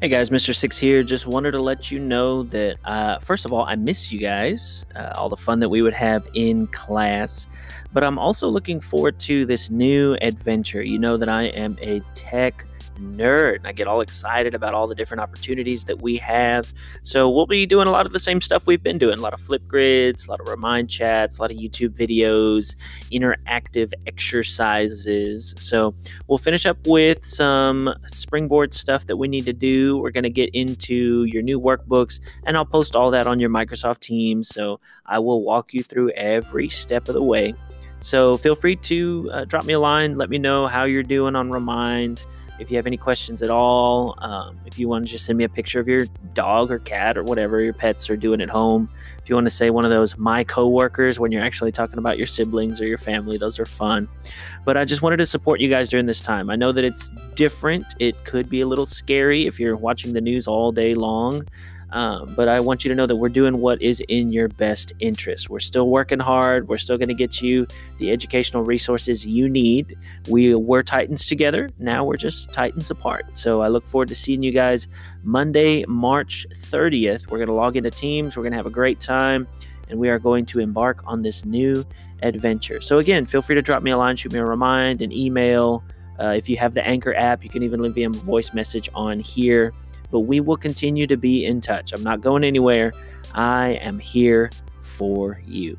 Hey guys, Mr. Six here. Just wanted to let you know that, uh, first of all, I miss you guys, uh, all the fun that we would have in class. But I'm also looking forward to this new adventure. You know that I am a tech nerd. I get all excited about all the different opportunities that we have. So we'll be doing a lot of the same stuff we've been doing a lot of Flipgrids, a lot of remind chats, a lot of YouTube videos, interactive exercises. So we'll finish up with some springboard stuff that we need to do. We're going to get into your new workbooks, and I'll post all that on your Microsoft Teams. So I will walk you through every step of the way. So feel free to uh, drop me a line. Let me know how you're doing on Remind. If you have any questions at all, um, if you want to just send me a picture of your dog or cat or whatever your pets are doing at home, if you want to say one of those my coworkers when you're actually talking about your siblings or your family, those are fun. But I just wanted to support you guys during this time. I know that it's different. It could be a little scary if you're watching the news all day long. Um, but I want you to know that we're doing what is in your best interest. We're still working hard. We're still going to get you the educational resources you need. We were Titans together. Now we're just Titans apart. So I look forward to seeing you guys Monday, March 30th. We're going to log into Teams. We're going to have a great time. And we are going to embark on this new adventure. So, again, feel free to drop me a line, shoot me a remind, an email. Uh, if you have the Anchor app, you can even leave me a voice message on here but we will continue to be in touch. I'm not going anywhere. I am here for you.